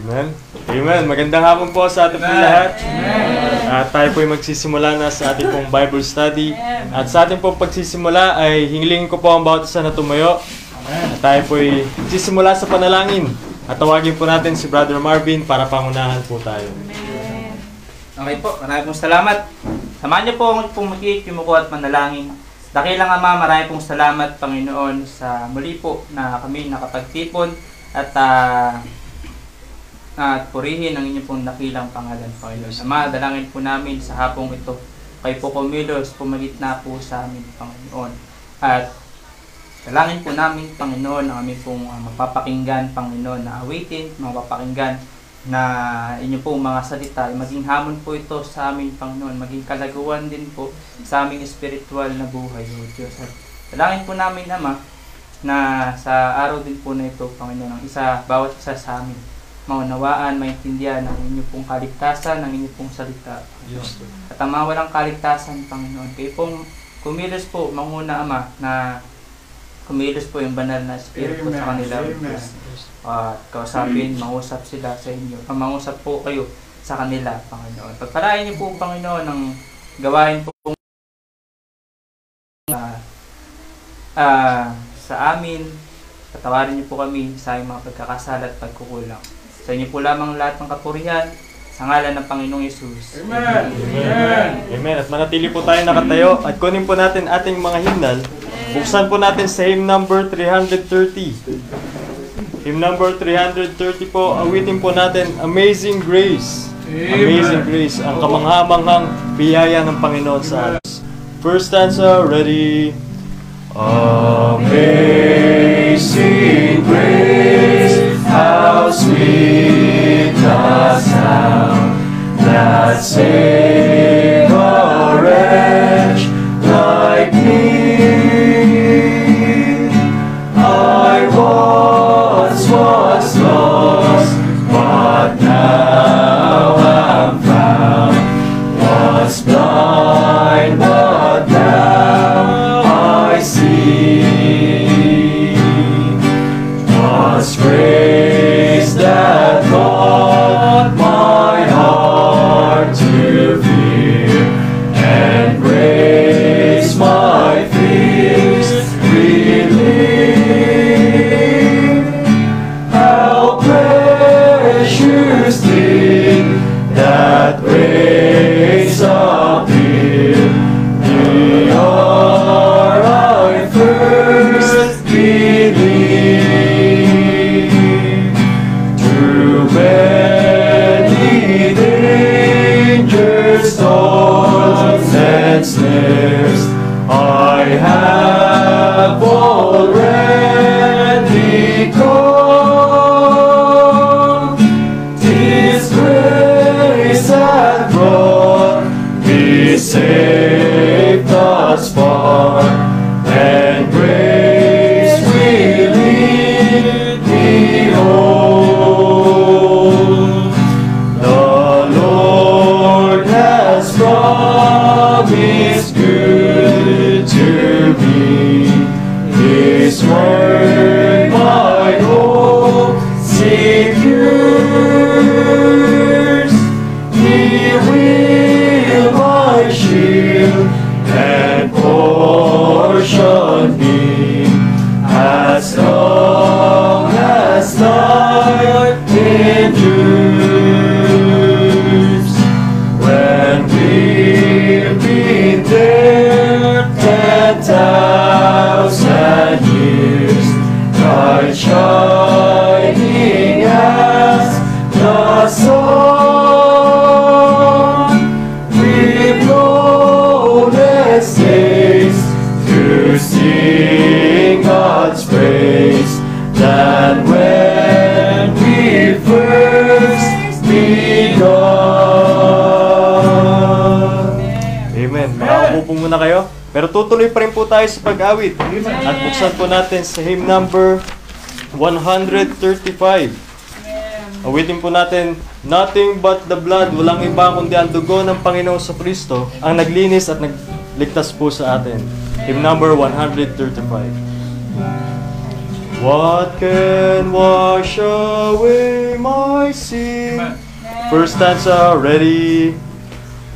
Amen. Amen. Magandang hapon po sa ating pong lahat. At tayo po ay magsisimula na sa ating pong Bible study. At sa ating pong pagsisimula ay hingilingin ko po ang bawat isa na tumayo. At tayo po ay magsisimula sa panalangin. At tawagin po natin si Brother Marvin para pangunahan po tayo. Okay po, maraming pong salamat. Samahan niyo po akong pumakit, yumuko at manalangin. Dakilang Ama, maraming pong salamat Panginoon sa muli po na kami nakapagtipon at ah, at purihin ang inyong pong dakilang pangalan, Panginoon. Ama, dalangin po namin sa hapong ito. Kayo po kumilos, pumagit na po sa amin, Panginoon. At dalangin po namin, Panginoon, ang aming pong ah, mapapakinggan, Panginoon, na awitin, mapapakinggan na inyo po mga salita, maging hamon po ito sa amin, Panginoon, maging kalaguan din po sa aming spiritual na buhay, O Diyos. At dalangin po namin, Ama, na sa araw din po na ito, Panginoon, ang isa, bawat isa sa amin, maunawaan, maintindihan ang inyo pong kaligtasan, ang inyo pong salita. At ang mga walang kaligtasan, Panginoon, kayo pong kumilos po, manguna, Ama, na kumilos po yung banal na espiritu sa kanila, Diyos at kausapin, mangusap sila sa inyo. Mangusap po kayo sa kanila, Panginoon. Pagpalain niyo po, Panginoon, ang gawain po uh, uh, sa amin. Patawarin niyo po kami sa aming mga pagkakasala at pagkukulang. Sa inyo po lamang lahat ng kapurihan sa ngalan ng Panginoong Yesus. Amen. Amen. Amen. At manatili po tayo nakatayo at kunin po natin ating mga hymnal. Buksan po natin sa hymn number 330. Hymn number 330 po, awitin po natin, Amazing Grace. Amazing Grace, ang kamanghamanghang biyaya ng Panginoon sa atin. First stanza, ready? Amazing grace, how sweet the sound that saved a wretch like me. I once have Pero tutuloy pa rin po tayo sa pag-awit. At buksan po natin sa hymn number 135. Awitin po natin, Nothing but the blood, walang iba kundi ang dugo ng Panginoong sa Kristo ang naglinis at nagligtas po sa atin. Hymn number 135. What can wash away my sin? First stanza, ready.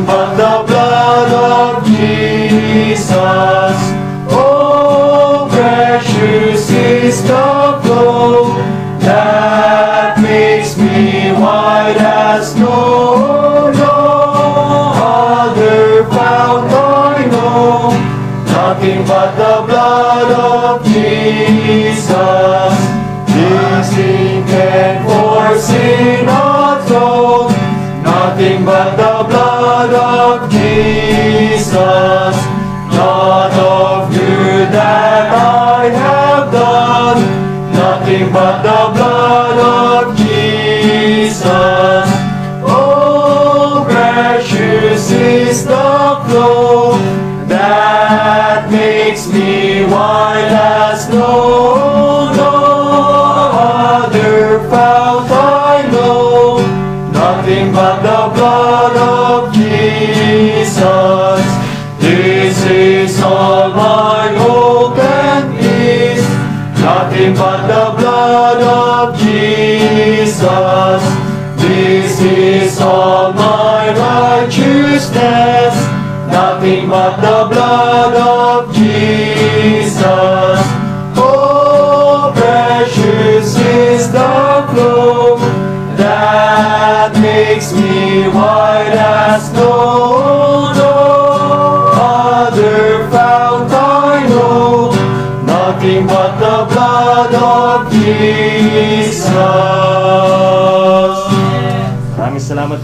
nothing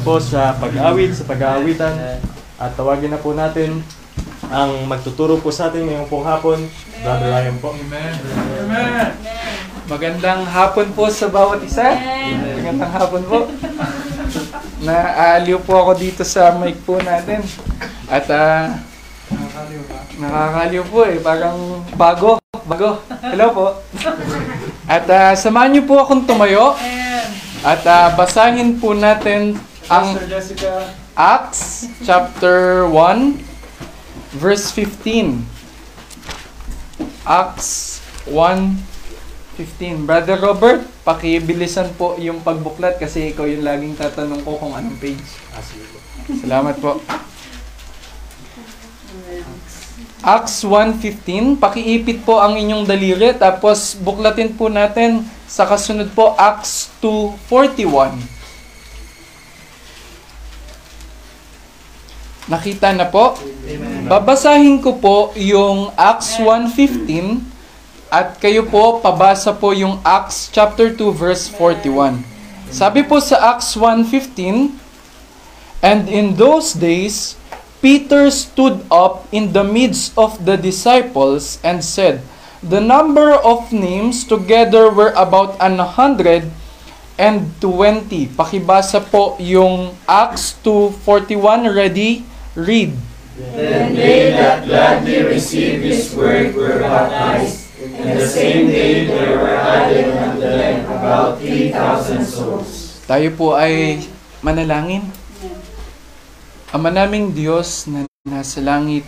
po sa pag-awit, sa pag-aawitan. At tawagin na po natin ang magtuturo po sa atin ngayong pong hapon, Brother Ryan po. Amen. Amen. Magandang hapon po sa bawat isa. Magandang hapon po. Naaliw po ako dito sa mic po natin. At ah, nakakaliw po eh. Parang bago. Bago. Hello po. At ah, samahan niyo po akong tumayo. At ah, basahin po natin ang Acts chapter 1 verse 15. Acts 1:15. Brother Robert, pakibilisan po yung pagbuklat kasi ikaw yung laging tatanong ko kung anong page. Salamat po. Acts 1.15, pakiipit po ang inyong daliri, tapos buklatin po natin sa kasunod po, Acts 2.41. Nakita na po? Babasahin ko po yung Acts 1.15 at kayo po pabasa po yung Acts chapter 2 verse 41. Sabi po sa Acts 1.15, And in those days, Peter stood up in the midst of the disciples and said, The number of names together were about an hundred and twenty. Pakibasa po yung Acts 2.41. Ready? Read. Then they that gladly received this word were baptized, and the same day there were added unto them about 3,000 souls. Tayo po ay manalangin. Ama naming Diyos na nasa langit,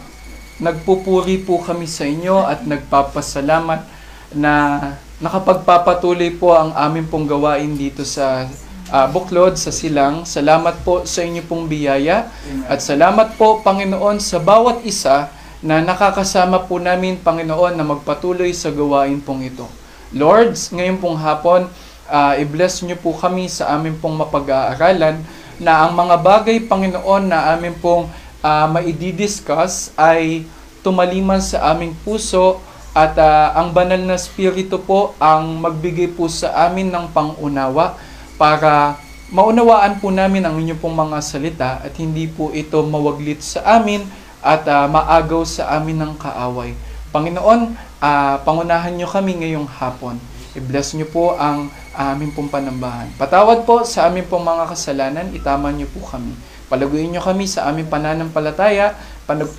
nagpupuri po kami sa inyo at nagpapasalamat na nakapagpapatuloy po ang aming pong gawain dito sa ah, Buklod, sa Silang. Salamat po sa inyo pong biyaya at salamat po Panginoon sa bawat isa na nakakasama po namin Panginoon na magpatuloy sa gawain pong ito. Lord, ngayon pong hapon, ah, i-bless niyo po kami sa aming pong mapag-aaralan na ang mga bagay, Panginoon, na amin pong uh, maididiscuss ay tumaliman sa aming puso at ah, ang banal na spirito po ang magbigay po sa amin ng pangunawa para maunawaan po namin ang inyong pong mga salita at hindi po ito mawaglit sa amin at ah, maagaw sa amin ng kaaway. Panginoon, ah, pangunahan nyo kami ngayong hapon. I-bless nyo po ang aming pong panambahan. Patawad po sa aming pong mga kasalanan, itama nyo po kami. Palaguin nyo kami sa aming pananampalataya,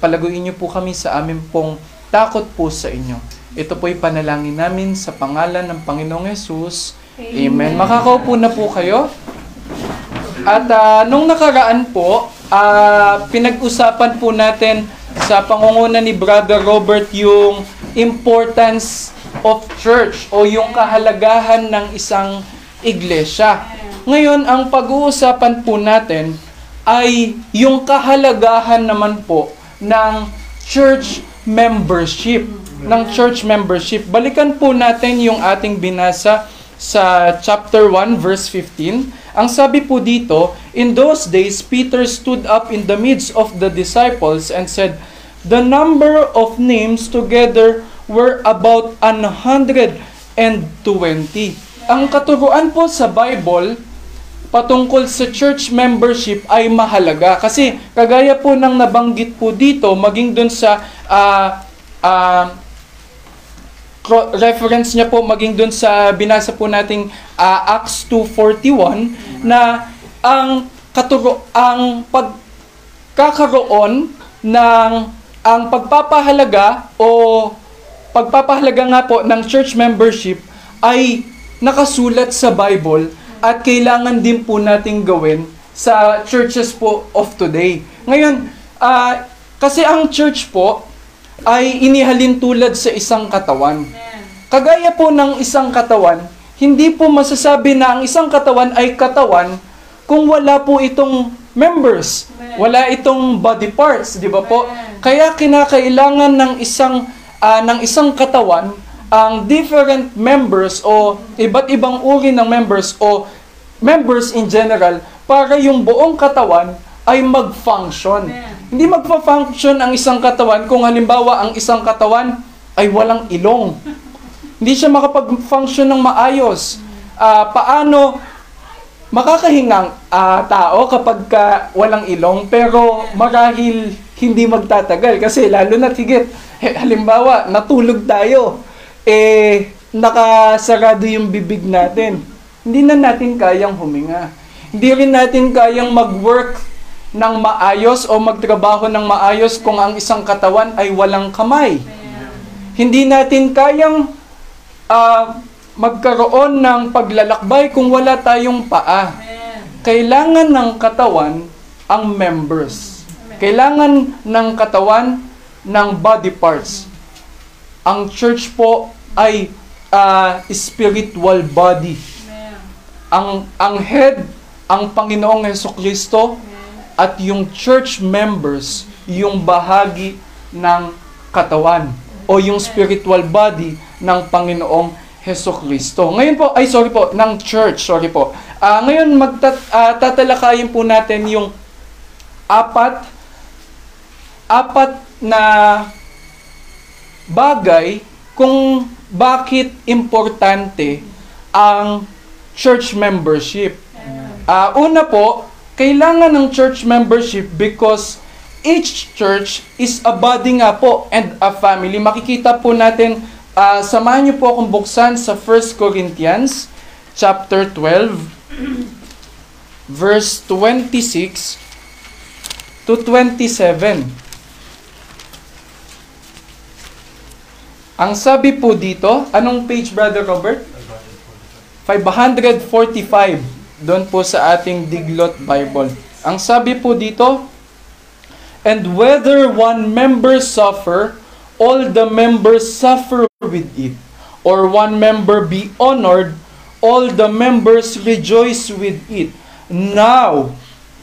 palaguin nyo po kami sa aming pong takot po sa inyo. Ito po'y panalangin namin sa pangalan ng Panginoong Yesus. Amen. Makakaupo na po kayo. At ah, nung nakaraan po, ah, pinag-usapan po natin sa pangunguna ni Brother Robert yung importance of church o yung kahalagahan ng isang iglesia. Ngayon, ang pag-uusapan po natin ay yung kahalagahan naman po ng church membership. Ng church membership. Balikan po natin yung ating binasa sa chapter 1 verse 15. Ang sabi po dito, In those days, Peter stood up in the midst of the disciples and said, The number of names together were about 120. Ang katuruan po sa Bible, patungkol sa church membership ay mahalaga. Kasi kagaya po ng nabanggit po dito, maging dun sa ah, cro- reference niya po maging dun sa binasa po nating ah, Acts 2:41 na ang katuro ang pagkakaroon ng ang pagpapahalaga o pagpapahalaga nga po ng church membership ay nakasulat sa Bible at kailangan din po nating gawin sa churches po of today. Ngayon, ah, kasi ang church po ay inihalin tulad sa isang katawan. Kagaya po ng isang katawan, hindi po masasabi na ang isang katawan ay katawan kung wala po itong members. Wala itong body parts, di ba po? Kaya kinakailangan ng isang ah, ng isang katawan ang different members o iba't ibang uri ng members o members in general para yung buong katawan ay mag-function. Hindi magpa-function ang isang katawan kung halimbawa ang isang katawan ay walang ilong. Hindi siya makapag-function ng maayos. Ah, paano makakahingang ah, tao kapag ka walang ilong pero marahil hindi magtatagal kasi lalo na higit eh, halimbawa natulog tayo eh nakasarado yung bibig natin hindi na natin kayang huminga hindi rin natin kayang mag-work ng maayos o magtrabaho ng maayos kung ang isang katawan ay walang kamay hindi natin kayang ah, magkaroon ng paglalakbay kung wala tayong paa. Kailangan ng katawan ang members. Kailangan ng katawan ng body parts. Ang church po ay ah, spiritual body. Ang ang head ang Panginoong Kristo at yung church members yung bahagi ng katawan o yung spiritual body ng Panginoong Heso Kristo. Ngayon po, ay sorry po, ng church, sorry po. Ah, ngayon magtat ah, tatalakayin po natin yung apat apat na bagay kung bakit importante ang church membership. Ah, una po, kailangan ng church membership because each church is a body nga po and a family. Makikita po natin, ah, samahan niyo po akong buksan sa 1 Corinthians chapter 12 verse 26 to 27. Ang sabi po dito, anong page Brother Robert? 545. Doon po sa ating Diglot Bible. Ang sabi po dito, And whether one member suffer, all the members suffer with it. Or one member be honored, all the members rejoice with it. Now,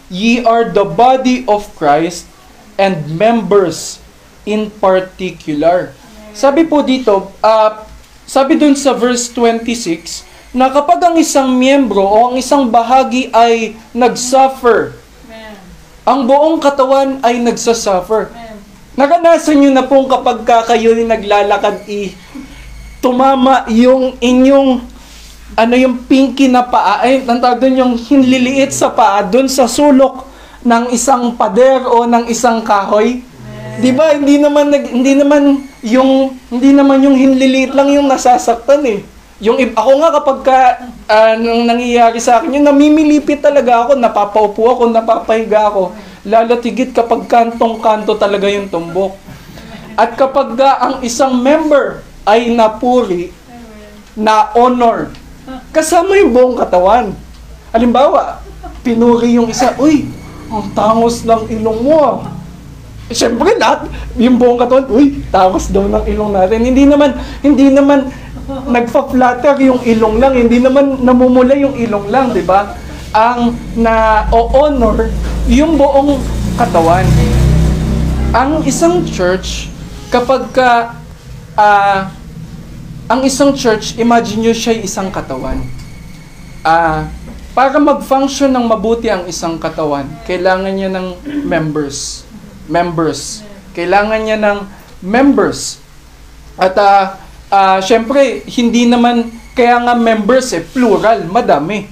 ye are the body of Christ and members in particular. Sabi po dito, ah, sabi dun sa verse 26, na kapag ang isang miyembro o ang isang bahagi ay nag-suffer, ang buong katawan ay nagsasuffer. Naranasan nyo na pong kapag ka kayo ni naglalakad, i tumama yung inyong ano yung pinky na paa, ay, ang tawag doon yung hinliliit sa paa, doon sa sulok ng isang pader o ng isang kahoy. 'Di ba? Hindi naman hindi naman yung hindi naman yung hinliliit lang yung nasasaktan eh. Yung ako nga kapag ka, nung nangyayari sa akin, yung namimilipit talaga ako, napapaupo ako, napapahiga ako. Lalo tigit kapag kantong-kanto talaga yung tumbok. At kapag ka ang isang member ay napuri, na honor, kasama yung buong katawan. Halimbawa, pinuri yung isa, uy, ang tangos lang ilong mo. ah." Eh, Siyempre lahat, yung buong katawan, uy, tangos daw ng ilong natin. Hindi naman, hindi naman nagfa-flutter yung ilong lang, hindi naman namumula yung ilong lang, di ba? Ang na-honor yung buong katawan. Ang isang church, kapag ka, ah, ang isang church, imagine nyo siya isang katawan. Ah, para mag-function ng mabuti ang isang katawan, kailangan niya ng members. Members. Kailangan niya ng members. At ah, ah, syempre, hindi naman, kaya nga members eh, plural, madami.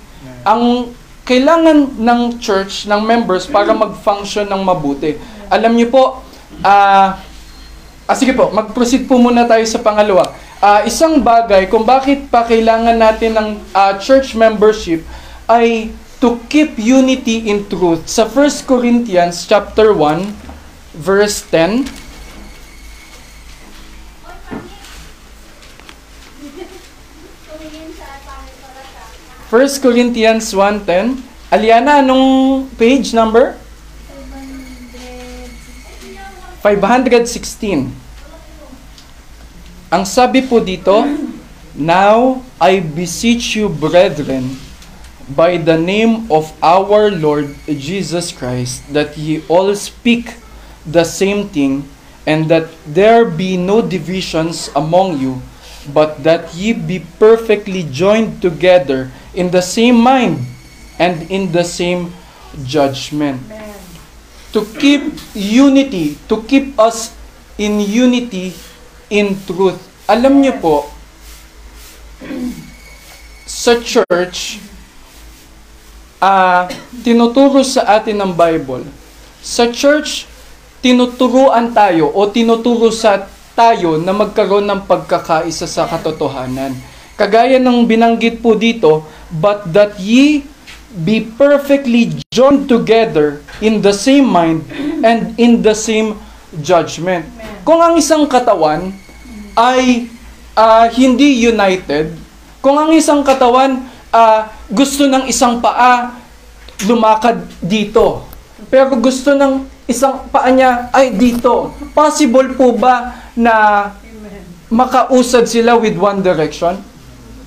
Ang kailangan ng church, ng members, para mag-function ng mabuti. Alam niyo po, ah, Ah, sige po, mag-proceed po muna tayo sa pangalawa. Ah, isang bagay kung bakit pa kailangan natin ng ah, church membership ay to keep unity in truth. Sa 1 Corinthians chapter 1 verse 10, First Corinthians 1.10 Aliana, anong page number? 516. Ang sabi po dito, Now I beseech you, brethren, by the name of our Lord Jesus Christ, that ye all speak the same thing, and that there be no divisions among you, but that ye be perfectly joined together in the same mind and in the same judgment to keep unity, to keep us in unity in truth. Alam niyo po, sa church, ah tinuturo sa atin ng Bible. Sa church, tinuturuan tayo o tinuturo sa tayo na magkaroon ng pagkakaisa sa katotohanan. Kagaya ng binanggit po dito, but that ye be perfectly joined together in the same mind and in the same judgment. Kung ang isang katawan ay ah, hindi united, kung ang isang katawan ah, gusto ng isang paa lumakad dito, pero gusto ng isang paa niya ay dito, possible po ba na makausad sila with one direction?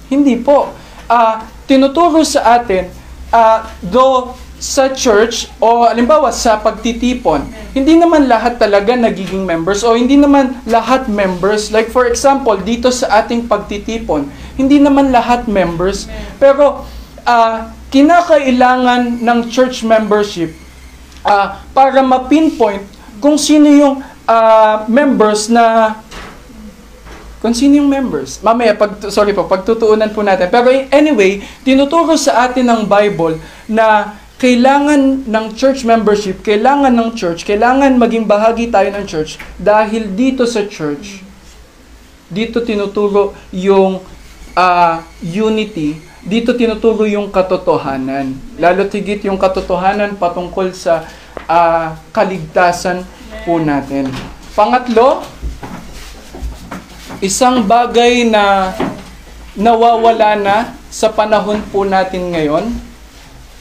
Hindi po. Ah, tinuturo sa atin, ah, though sa church o alimbawa sa pagtitipon, hindi naman lahat talaga nagiging members o hindi naman lahat members. Like for example, dito sa ating pagtitipon, hindi naman lahat members. Pero ah, kinakailangan ng church membership ah, para ma-pinpoint kung sino yung ah, members na kung sino yung members. Mamaya, pag, sorry po, pagtutuunan po natin. Pero anyway, tinuturo sa atin ng Bible na kailangan ng church membership, kailangan ng church, kailangan maging bahagi tayo ng church dahil dito sa church, dito tinuturo yung ah, unity, dito tinuturo yung katotohanan. Lalo tigit yung katotohanan patungkol sa ah, kaligtasan po natin. Pangatlo, isang bagay na nawawala na sa panahon po natin ngayon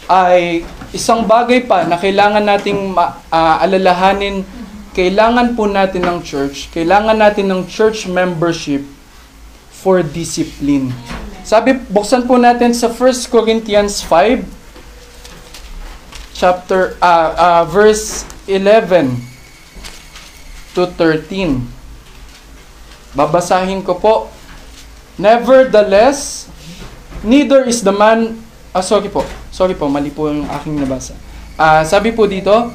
ay isang bagay pa na kailangan nating ma- ah, alalahanin, kailangan po natin ng church, kailangan natin ng church membership for discipline. Sabi, buksan po natin sa 1 Corinthians 5, chapter, ah, ah, verse 11 to 13. Babasahin ko po. Nevertheless, Neither is the man... Ah, sorry po. Sorry po, mali po yung aking nabasa. Ah, sabi po dito,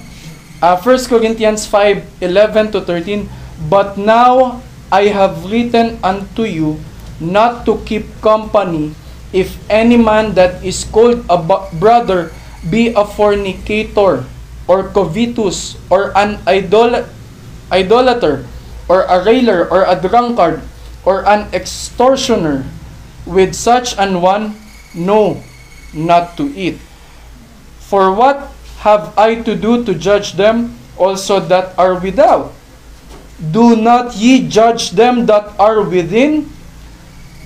ah, 1 Corinthians 5, 11 to 13, But now I have written unto you not to keep company if any man that is called a brother be a fornicator or covetous or an idol- idolater or a railer or a drunkard or an extortioner with such an one no not to eat. For what have I to do to judge them also that are without? Do not ye judge them that are within?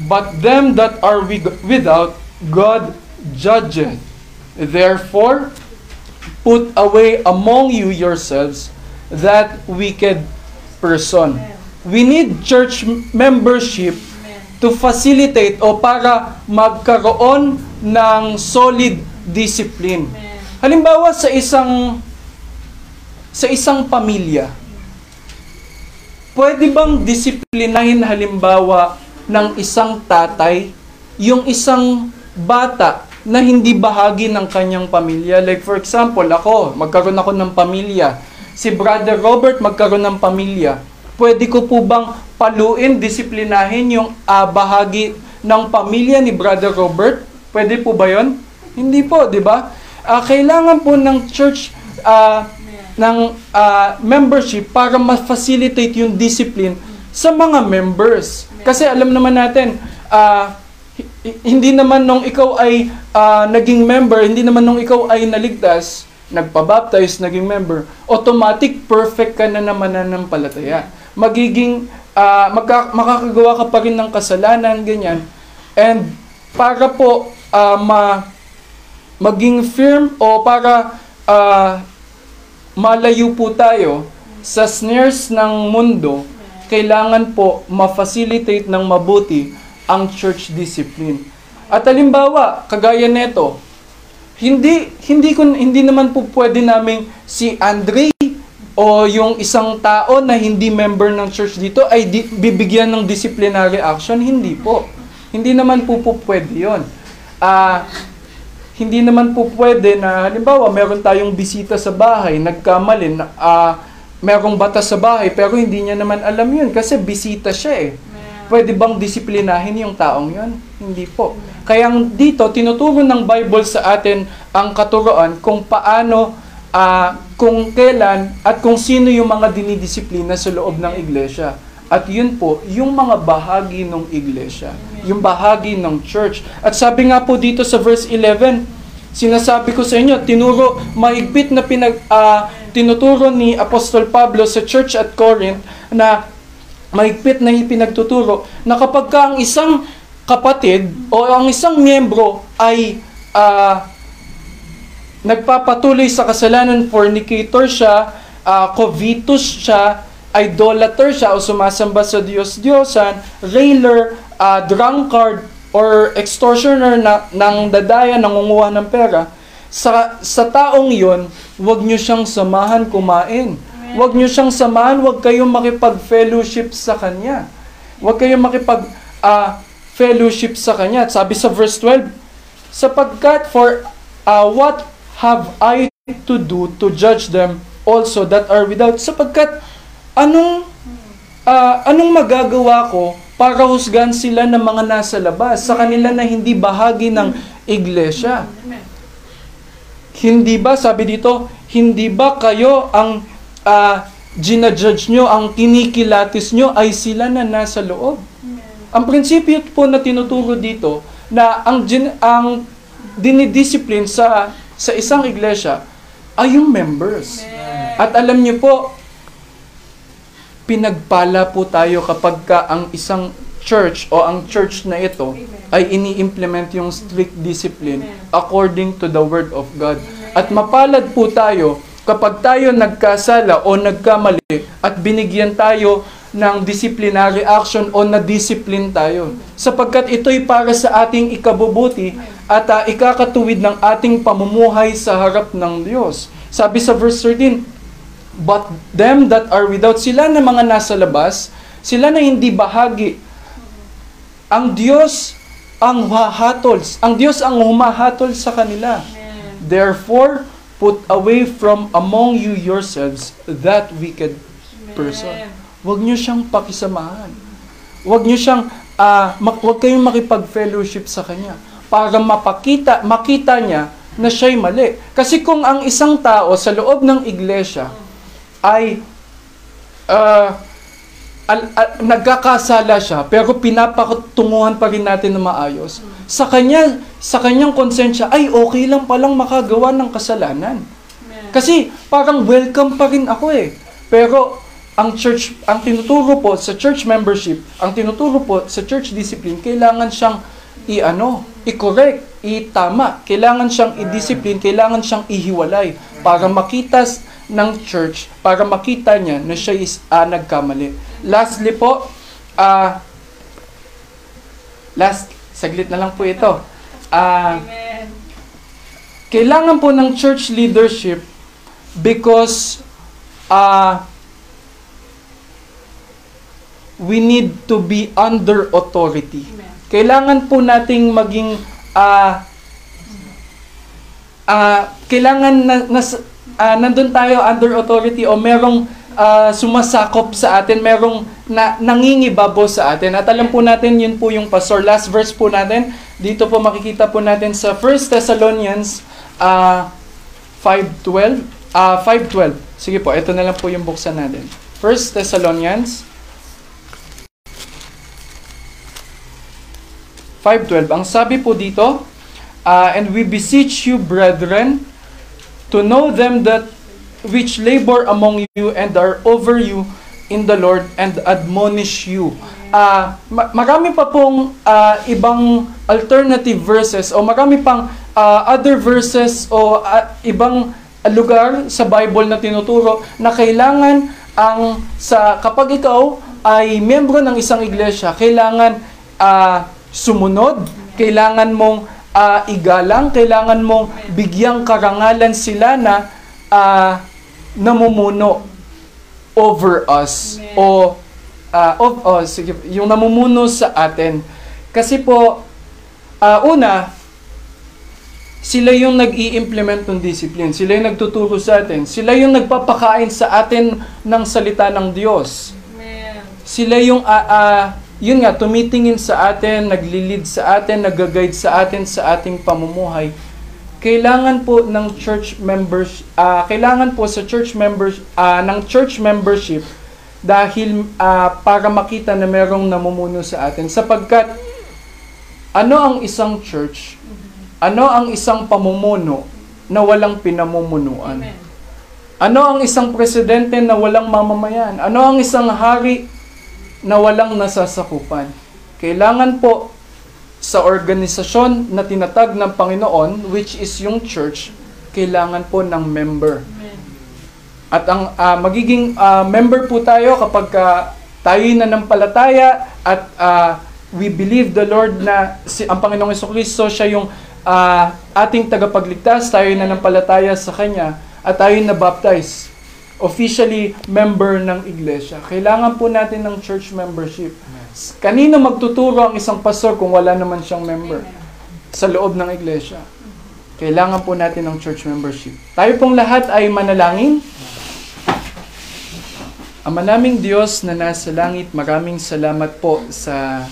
But them that are without God judgeth. Therefore put away among you yourselves that wicked person. We need church membership to facilitate o para magkaroon ng solid discipline. Halimbawa sa isang sa isang pamilya, pwede bang disiplinahin halimbawa ng isang tatay yung isang bata na hindi bahagi ng kanyang pamilya? Like for example, ako, magkaroon ako ng pamilya. Si Brother Robert magkaroon ng pamilya. Pwede ko po bang paluin, disiplinahin yung ah, bahagi ng pamilya ni Brother Robert? Pwede po ba yon? Hindi po, di ba? Ah, kailangan po ng church ah, ng ah, membership para ma-facilitate yung discipline sa mga members. Kasi alam naman natin, hi- hindi naman nung ikaw ay ah, naging member, hindi naman nung ikaw ay naligtas, nagpabaptize, naging member, automatic perfect ka na naman nananampalataya. Magiging, ah, magka- makakagawa ka pa rin ng kasalanan, ganyan. And para po ah, ma, maging firm o para ah, malayo po tayo sa snares ng mundo, kailangan po ma-facilitate ng mabuti ang church discipline. At halimbawa, kagaya nito, hindi hindi ko hindi naman po pwede naming si Andre o yung isang tao na hindi member ng church dito ay di, bibigyan ng disciplinary action, hindi po. Hindi naman po po pwede 'yon. Ah, hindi naman po pwede na halimbawa meron tayong bisita sa bahay, nagkamali na ah, merong bata sa bahay pero hindi niya naman alam 'yun kasi bisita siya eh. Pwede bang disiplinahin yung taong 'yon? Hindi po. Kaya dito tinuturo ng Bible sa atin ang katuroan kung paano ah, kung kailan at kung sino yung mga dinidisiplina sa loob ng iglesia. At yun po, yung mga bahagi ng iglesia, yung bahagi ng church. At sabi nga po dito sa verse 11, sinasabi ko sa inyo, tinuro, mahigpit na pinag, ah, tinuturo ni Apostol Pablo sa church at Corinth na mahigpit na ipinagtuturo na kapag ka ang isang kapatid o ang isang miyembro ay ah, nagpapatuloy sa kasalanan, fornicator siya, ah, covetous siya, idolater siya o sumasamba sa Diyos-Diyosan, railer, ah, drunkard, or extortioner na, ng dadaya, nangunguha ng pera, sa, sa taong yon, huwag nyo siyang samahan kumain. Huwag nyo siyang samahan, huwag kayong makipag-fellowship sa kanya. Huwag kayong makipag ah, fellowship sa kanya. At sabi sa verse 12, sapagkat for ah, what have I to do to judge them also that are without? Sapagkat anong ah, anong magagawa ko para husgan sila ng mga nasa labas sa kanila na hindi bahagi ng iglesia? Hindi ba, sabi dito, hindi ba kayo ang ah, ginajudge nyo, ang kinikilatis nyo ay sila na nasa loob? Ang prinsipyo po na tinuturo dito na ang gin, ang dinidiscipline sa sa isang iglesia ay yung members. At alam niyo po, pinagpala po tayo kapag ka ang isang church o ang church na ito ay ini-implement yung strict discipline according to the word of God. At mapalad po tayo kapag tayo nagkasala o nagkamali at binigyan tayo ng disciplinary action o na-discipline tayo. Sapagkat ito'y para sa ating ikabubuti at ah, ikakatuwid ng ating pamumuhay sa harap ng Diyos. Sabi sa verse 13, But them that are without, sila na mga nasa labas, sila na hindi bahagi. Ang Diyos ang hahatol. Ang Diyos ang humahatol sa kanila. Therefore, put away from among you yourselves that wicked person. Huwag niyo siyang pakisamahan. Huwag niyo siyang, ah, mak- huwag kayong makipag-fellowship sa kanya para mapakita, makita niya na siya'y mali. Kasi kung ang isang tao sa loob ng iglesia ay ah, al- al- nagkakasala siya pero pinapatunguhan pa rin natin na maayos. Sa kanya, sa kanyang konsensya ay okay lang palang makagawa ng kasalanan. Kasi parang welcome pa rin ako eh. Pero ang church, ang tinuturo po sa church membership, ang tinuturo po sa church discipline, kailangan siyang i-ano, i-correct, i-tama. Kailangan siyang i-discipline, kailangan siyang ihiwalay para makita ng church, para makita niya na siya is ah, nagkamali. Lastly po, ah last, saglit na lang po ito. Ah kailangan po ng church leadership because uh, we need to be under authority. Kailangan po nating maging uh, uh, kailangan na, nas, uh, nandun tayo under authority o merong uh, sumasakop sa atin, merong na, nangingibabo sa atin. At alam po natin, yun po yung pastor. Last verse po natin, dito po makikita po natin sa 1 Thessalonians uh, 5.12. Uh, 5.12. Sige po, ito na lang po yung buksan natin. 1 Thessalonians 5.12. Ang sabi po dito, uh, And we beseech you, brethren, to know them that which labor among you and are over you in the Lord and admonish you. Ah, ma- marami pa pong ah, ibang alternative verses o marami pang ah, other verses o ah, ibang lugar sa Bible na tinuturo na kailangan ang sa kapag ikaw ay miyembro ng isang iglesia, kailangan ah, sumunod, kailangan mong ah, igalang, kailangan mong bigyang karangalan sila na ah, namumuno over us o ah, of us, yung namumuno sa atin. Kasi po, ah, una, sila yung nag implement ng discipline. Sila yung nagtuturo sa atin. Sila yung nagpapakain sa atin ng salita ng Diyos. Sila yung, ah, ah, yun nga, tumitingin sa atin, naglilid sa atin, nag-guide sa atin sa ating pamumuhay. Kailangan po ng church members, ah, kailangan po sa church members, ah, ng church membership dahil ah, para makita na merong namumuno sa atin. Sapagkat, ano ang isang church? Ano ang isang pamumuno na walang pinamumunuan? Ano ang isang presidente na walang mamamayan? Ano ang isang hari na walang nasasakupan? Kailangan po sa organisasyon na tinatag ng Panginoon, which is yung church, kailangan po ng member. At ang ah, magiging ah, member po tayo kapag ka tayo nananampalataya at ah, we believe the Lord na si, ang Panginoong Kristo siya yung ah, ating tagapagligtas, tayo nananampalataya sa Kanya at tayo na-baptize. Officially member ng iglesia. Kailangan po natin ng church membership. Kanino magtuturo ang isang pastor kung wala naman siyang member sa loob ng iglesia? Kailangan po natin ng church membership. Tayo pong lahat ay manalangin. Ama naming Diyos na nasa langit, maraming salamat po sa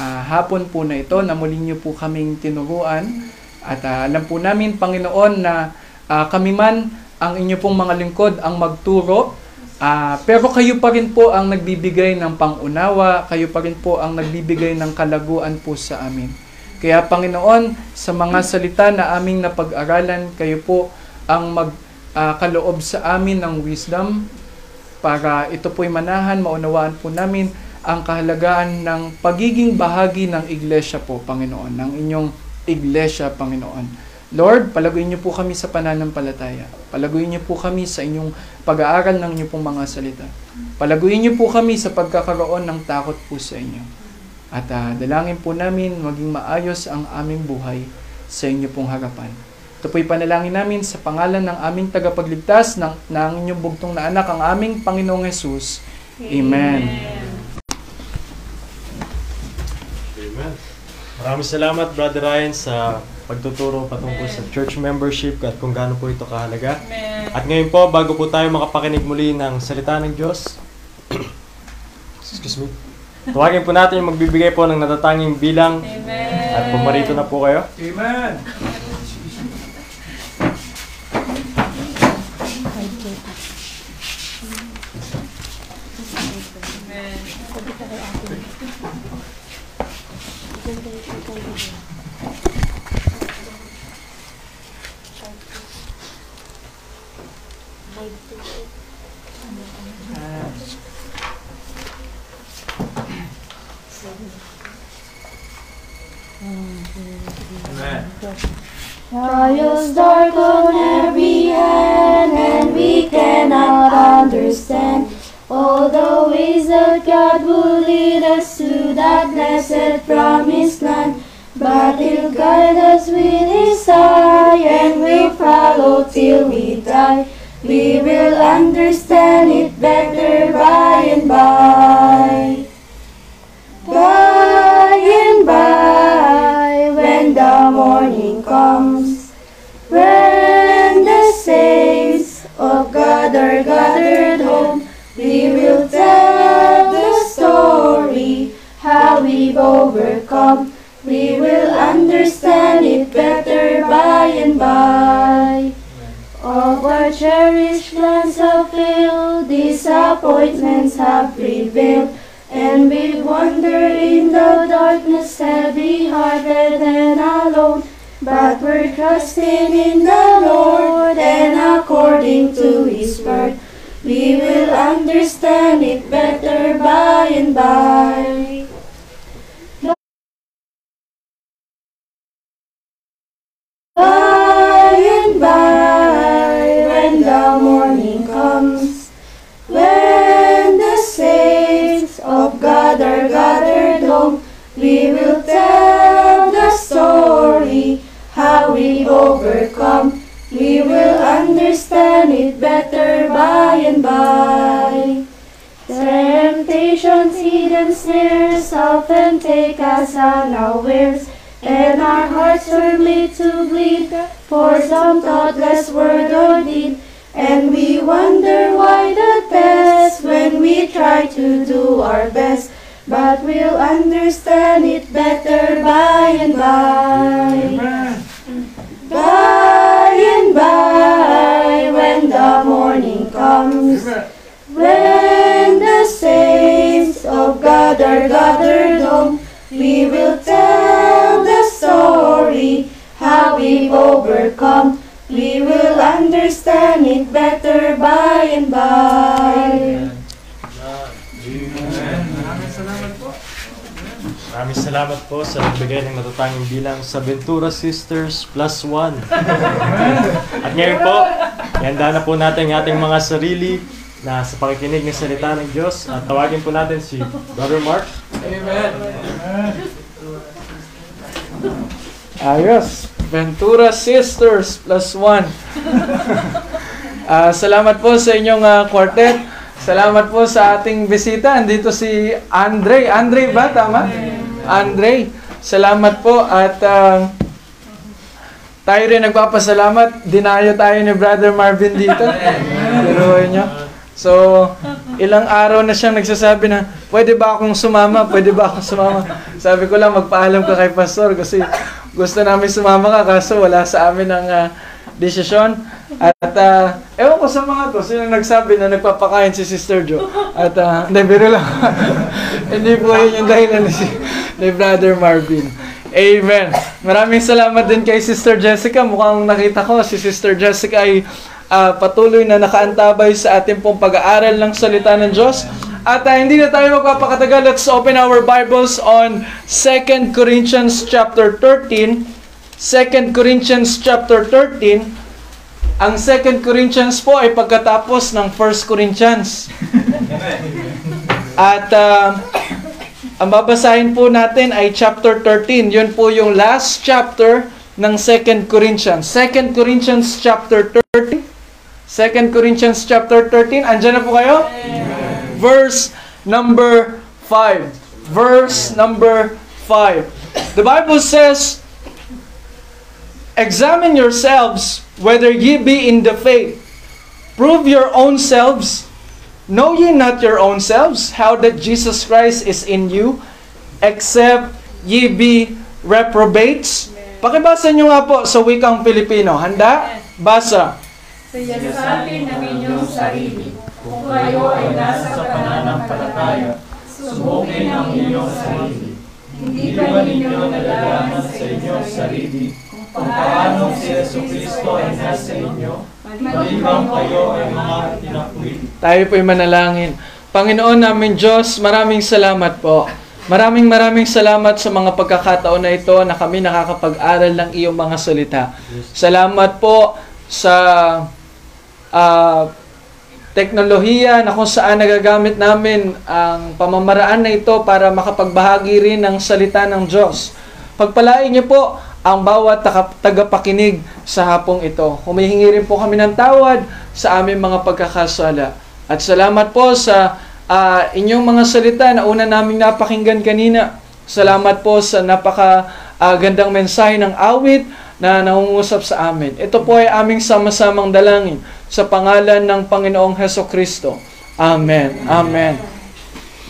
ah, hapon po na ito na muli niyo po kaming tinuruan. At ah, alam po namin, Panginoon, na ah, kami man, ang inyo pong mga lingkod, ang magturo. Ah, pero kayo pa rin po ang nagbibigay ng pangunawa, kayo pa rin po ang nagbibigay ng kalaguan po sa amin. Kaya Panginoon, sa mga salita na aming napag-aralan, kayo po ang magkaloob sa amin ng wisdom para ito po'y manahan, maunawaan po namin ang kahalagaan ng pagiging bahagi ng iglesia po, Panginoon, ng inyong iglesia, Panginoon. Lord, palaguin niyo po kami sa pananampalataya. Palaguin niyo po kami sa inyong pag-aaral ng inyong pong mga salita. Palaguin niyo po kami sa pagkakaroon ng takot po sa inyo. At ah, dalangin po namin maging maayos ang aming buhay sa inyo pong harapan. Ito po'y panalangin namin sa pangalan ng aming tagapagligtas ng, ng inyong bugtong na anak, ang aming Panginoong Yesus. Amen. Amen. Maraming salamat Brother Ryan sa pagtuturo patungkol sa church membership at kung gaano po ito kahalaga. At ngayon po, bago po tayo makapakinig muli ng salita ng Diyos, excuse me, tawagin po natin yung magbibigay po ng natatanging bilang at pumarito na po kayo. Amen. Trials darken every hand, and we cannot understand all the ways that God will lead us to that blessed promised land. But He'll guide us with His eye, and we'll follow till we die. We will understand it better by and by. By and by, when the morning comes, are gathered home, we will tell the story how we've overcome. We will understand it better by and by. Of our cherished plans have failed, disappointments have prevailed, and we wander in the darkness, heavy hearted and alone. But we're trusting in the Lord, and according to His word, we will understand it better by and by. By and by. Temptations, hidden snares often take us unawares, and our hearts are made to bleed for some thoughtless word or deed. And we wonder why the test when we try to do our best. But we'll understand it better by and by. By and by, when the morning comes, when the saints of God are gathered home, we will tell the story how we've overcome. We will understand it better by and by. Maraming salamat po sa nagbigay ng natatanging bilang sa Ventura Sisters plus one. At ngayon po, ihanda na po natin ang ating mga sarili na sa pakikinig ng salita ng Diyos. At tawagin po natin si Brother Mark. Amen. Ayos. Ventura Sisters plus one. Ah, salamat po sa inyong ah, quartet. Salamat po sa ating bisita. Andito si Andre. Andre ba? Tama? Andre. Salamat po at ah, tayo rin nagpapasalamat. Dinayo tayo ni Brother Marvin dito. Pero nyo. So, ilang araw na siyang nagsasabi na, pwede ba akong sumama? Pwede ba akong sumama? Sabi ko lang, magpaalam ka kay Pastor kasi gusto namin sumama ka kaso wala sa amin ang ah, desisyon. At ah, ewan ko sa mga to, sino nagsabi na nagpapakain si Sister Jo. At uh, hindi, biro lang. hindi po yun yung dahilan ni, si- ni Brother Marvin. Amen. Maraming salamat din kay Sister Jessica. Mukhang nakita ko si Sister Jessica ay ah, patuloy na nakaantabay sa ating pong pag-aaral ng salita ng Diyos. At ah, hindi na tayo magpapakatagal. Let's open our Bibles on 2 Corinthians chapter 13. 2 Corinthians chapter 13. Ang 2 Corinthians po ay pagkatapos ng 1 Corinthians. At ah, ang babasahin po natin ay chapter 13. Yun po yung last chapter ng 2 Corinthians. 2 Corinthians chapter 13. 2 Corinthians chapter 13. Andyan na po kayo? Verse number 5. Verse number 5. The Bible says, Examine yourselves whether ye be in the faith. Prove your own selves. Know ye not your own selves how that Jesus Christ is in you, except ye be reprobates? Pakibasa nyo nga po sa wikang Pilipino. Handa? Basa. Sayasapin ng inyong sarili. Kung kayo ay nasa pananampalataya, subukin ang inyong sarili. Hindi ba ninyo nalalaman sa inyong sarili kung paano si Yesu Cristo ay nasa inyo? Maliban kayo ay mga tinakwil. Tayo po'y manalangin. Panginoon namin Diyos, maraming salamat po. Maraming maraming salamat sa mga pagkakataon na ito na kami nakakapag-aral ng iyong mga salita. Salamat po sa ah, teknolohiya na kung saan nagagamit namin ang pamamaraan na ito para makapagbahagi rin ng salita ng Diyos. Pagpalain niyo po ang bawat tagapakinig sa hapong ito. Humihingi rin po kami ng tawad sa aming mga pagkakasala. At salamat po sa ah, inyong mga salita na una naming napakinggan kanina. Salamat po sa napaka gandang mensahe ng awit na nangungusap sa amin. Ito po ay aming sama-samang dalangin sa pangalan ng Panginoong Heso Kristo. Amen. Amen.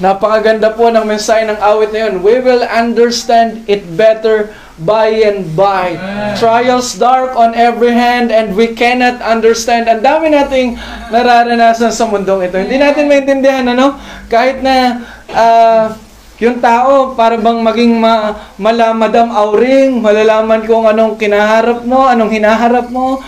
Napakaganda po ng mensahe ng awit na yun. We will understand it better by and by. Trials dark on every hand and we cannot understand. Ang dami nating nararanasan sa mundong ito. Hindi natin maintindihan, ano? Kahit na ah, yung tao, para bang maging ma malamadam auring, malalaman kung anong kinaharap mo, anong hinaharap mo.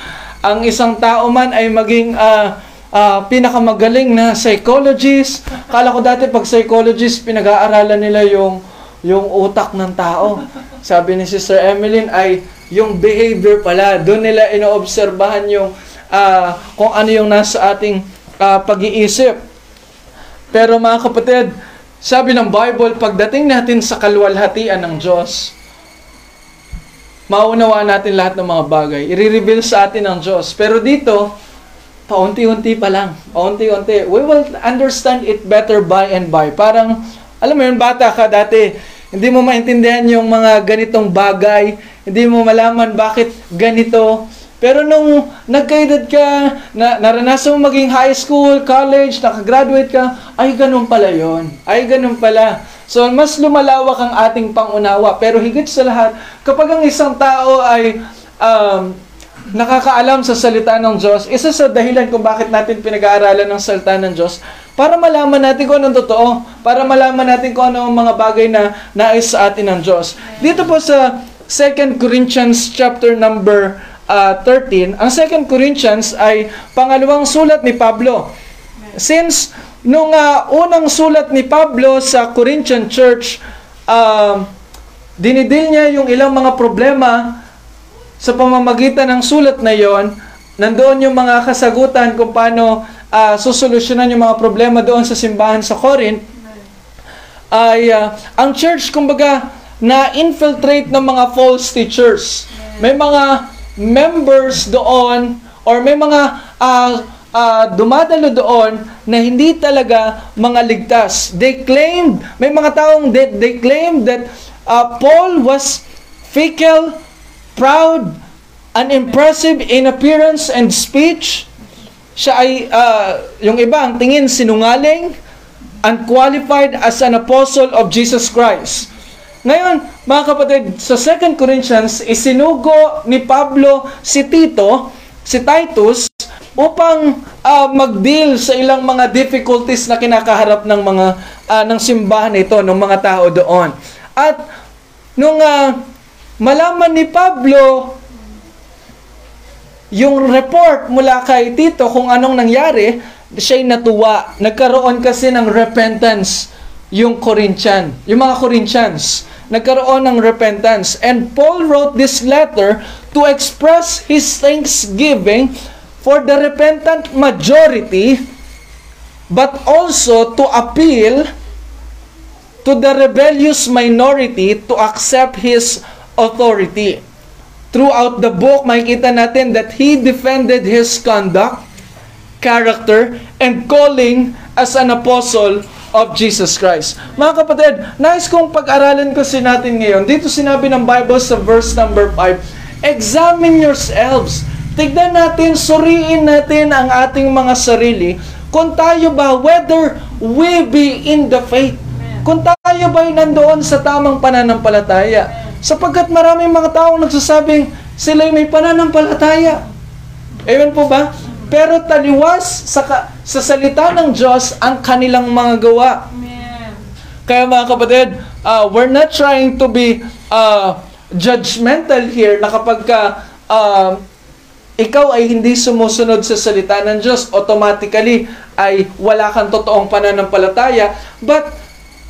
Ang isang tao man ay maging ah, ah, pinakamagaling na psychologist. Kala ko dati pag psychologist, pinag-aaralan nila yung yung utak ng tao. Sabi ni Sister Emeline ay yung behavior pala. Doon nila inoobserbahan yung ah, kung ano yung nasa ating ah, pag-iisip. Pero mga kapatid, sabi ng Bible, pagdating natin sa kalwalhatian ng Diyos, maunawaan natin lahat ng mga bagay. I-reveal sa atin ng Diyos. Pero dito, paunti-unti pa lang. Paunti-unti. We will understand it better by and by. Parang, alam mo yun, bata ka dati, hindi mo maintindihan yung mga ganitong bagay, hindi mo malaman bakit ganito. Pero nung nagkaedad ka, na, naranasan mo maging high school, college, nakagraduate ka, ay ganun pala yon Ay ganun pala. So, mas lumalawak ang ating pangunawa. Pero higit sa lahat, kapag ang isang tao ay um, nakakaalam sa salita ng Diyos, isa sa dahilan kung bakit natin pinag-aaralan ng salita ng Diyos, para malaman natin kung anong totoo, para malaman natin kung ano ang mga bagay na nais sa atin ng Diyos. Dito po sa 2 Corinthians chapter number ah, 13, ang 2 Corinthians ay pangalawang sulat ni Pablo. Since nung ah, unang sulat ni Pablo sa Corinthian church, um, dinidil niya yung ilang mga problema sa pamamagitan ng sulat na yon, nandoon yung mga kasagutan kung paano ah, susolusyonan yung mga problema doon sa simbahan sa Corinth, ay ah, ang church kumbaga na-infiltrate ng mga false teachers. May mga members doon or may mga ah, ah, dumadalo doon na hindi talaga mga ligtas. They claimed, may mga taong they, they claimed that ah, Paul was fickle, proud, unimpressive in appearance and speech. Siya ay, ah, yung iba, ang tingin, sinungaling, unqualified as an apostle of Jesus Christ. Ngayon, mga kapatid, sa 2 Corinthians, isinugo ni Pablo si Tito, si Titus, upang ah, mag-deal sa ilang mga difficulties na kinakaharap ng mga ah, ng simbahan ito, ng mga tao doon. At nung ah, malaman ni Pablo yung report mula kay Tito kung anong nangyari, siya'y natuwa. Nagkaroon kasi ng repentance yung Corinthian, yung mga Corinthians. Nagkaroon ng repentance. And Paul wrote this letter to express his thanksgiving for the repentant majority, but also to appeal to the rebellious minority to accept his authority. Throughout the book, makikita natin that he defended his conduct, character, and calling as an apostle of Jesus Christ. Mga kapatid, nais kong pag-aralan kasi natin ngayon. Dito sinabi ng Bible sa verse number 5, Examine yourselves. Tignan natin, suriin natin ang ating mga sarili kung tayo ba, whether we be in the faith. Kung tayo ba'y nandoon sa tamang pananampalataya. Sapagkat maraming mga taong nagsasabing sila'y may pananampalataya. Amen po ba? Pero taliwas sa, ka- sa salita ng Diyos ang kanilang mga gawa. Kaya mga kapatid, uh, we're not trying to be uh, judgmental here na kapag ka, uh, ikaw ay hindi sumusunod sa salita ng Diyos, automatically ay wala kang totoong pananampalataya. But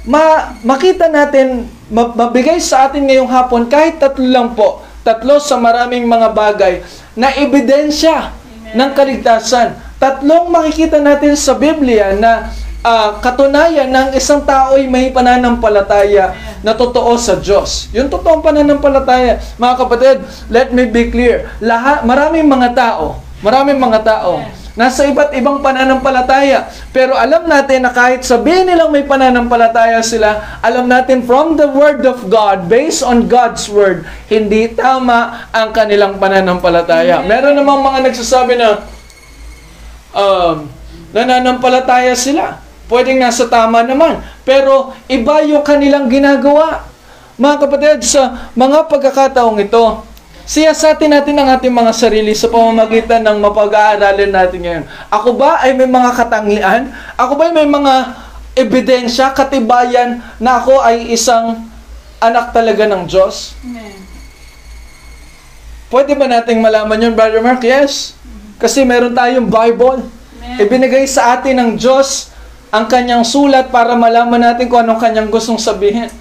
ma makita natin, ma- mabigay sa atin ngayong hapon, kahit tatlo lang po, tatlo sa maraming mga bagay, na ebidensya ng kaligtasan. Tatlong makikita natin sa Biblia na ah, katunayan ng isang tao ay may pananampalataya na totoo sa Diyos. Yung totoong pananampalataya, mga kapatid, let me be clear. Lahat, maraming mga tao, maraming mga tao, nasa iba't ibang pananampalataya. Pero alam natin na kahit sabihin nilang may pananampalataya sila, alam natin from the Word of God, based on God's Word, hindi tama ang kanilang pananampalataya. Meron namang mga nagsasabi na, um, nananampalataya sila. Pwedeng nasa tama naman. Pero iba yung kanilang ginagawa. Mga kapatid, sa mga pagkakataong ito, siyasatin natin ang ating mga sarili sa pamamagitan ng mapag-aaralin natin ngayon. Ako ba ay may mga katangian? Ako ba ay may mga ebidensya, katibayan na ako ay isang anak talaga ng Diyos? Pwede ba nating malaman yun, Brother Mark? Yes. Kasi meron tayong Bible. Ibinigay sa atin ng Diyos ang kanyang sulat para malaman natin kung anong kanyang gustong sabihin.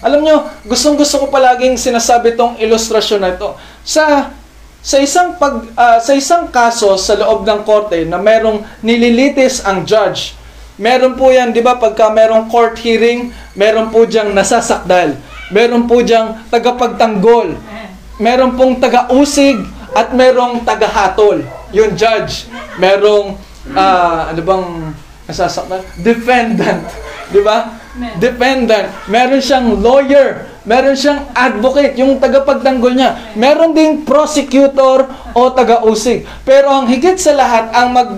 Alam nyo, gustong gusto ko palaging sinasabi tong ilustrasyon na ito. Sa sa isang pag ah, sa isang kaso sa loob ng korte na merong nililitis ang judge. Meron po 'yan, 'di ba? Pagka merong court hearing, meron po diyang nasasakdal. Meron po diyang tagapagtanggol. Meron pong taga-usig at merong taga-hatol. Yung judge. Merong ah, ano bang nasasakdal? Defendant. 'Di ba? Dependent. Meron siyang lawyer. Meron siyang advocate, yung tagapagtanggol niya. Meron ding prosecutor o taga-usig. Pero ang higit sa lahat, ang mag